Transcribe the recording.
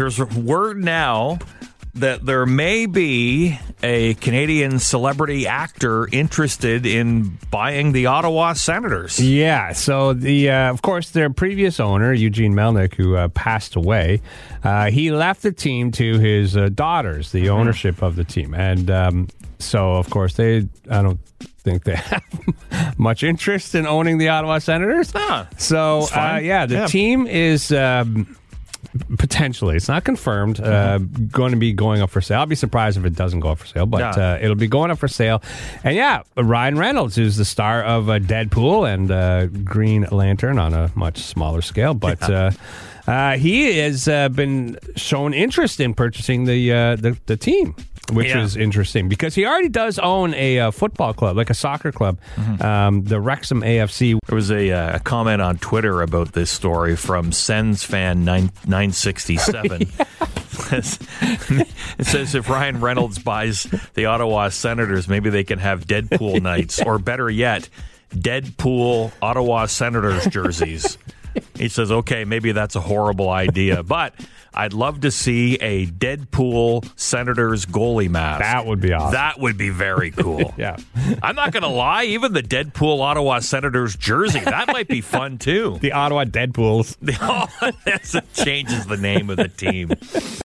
there's word now that there may be a Canadian celebrity actor interested in buying the Ottawa Senators. Yeah, so the uh, of course their previous owner Eugene Melnyk, who uh, passed away, uh, he left the team to his uh, daughters, the Mm-hmm. ownership of the team, and um, so of course they I don't think they have much interest in owning the Ottawa Senators. Ah, so uh, yeah, the Yeah. team is. Um, Potentially, it's not confirmed. Uh, going to be going up for sale. I'll be surprised if it doesn't go up for sale, but Yeah. uh, it'll be going up for sale. And yeah, Ryan Reynolds, who's the star of uh, Deadpool and uh, Green Lantern on a much smaller scale, but uh, uh, he has uh, been shown interest in purchasing the uh, the, the team. Which Yeah. is interesting because he already does own a uh, football club, like a soccer club, um, the Wrexham AFC. There was a, uh, comment on Twitter about this story from Sens fan nine nine sixty seven. it says if Ryan Reynolds buys the Ottawa Senators, maybe they can have Deadpool nights, or better yet, Deadpool Ottawa Senators jerseys. He says, okay, maybe that's a horrible idea, but I'd love to see a Deadpool Senators goalie mask. That would be awesome. That would be very cool. Yeah. I'm not going to lie, even the Deadpool Ottawa Senators jersey, that might be fun too. The Ottawa Deadpools. Oh, that changes the name of the team.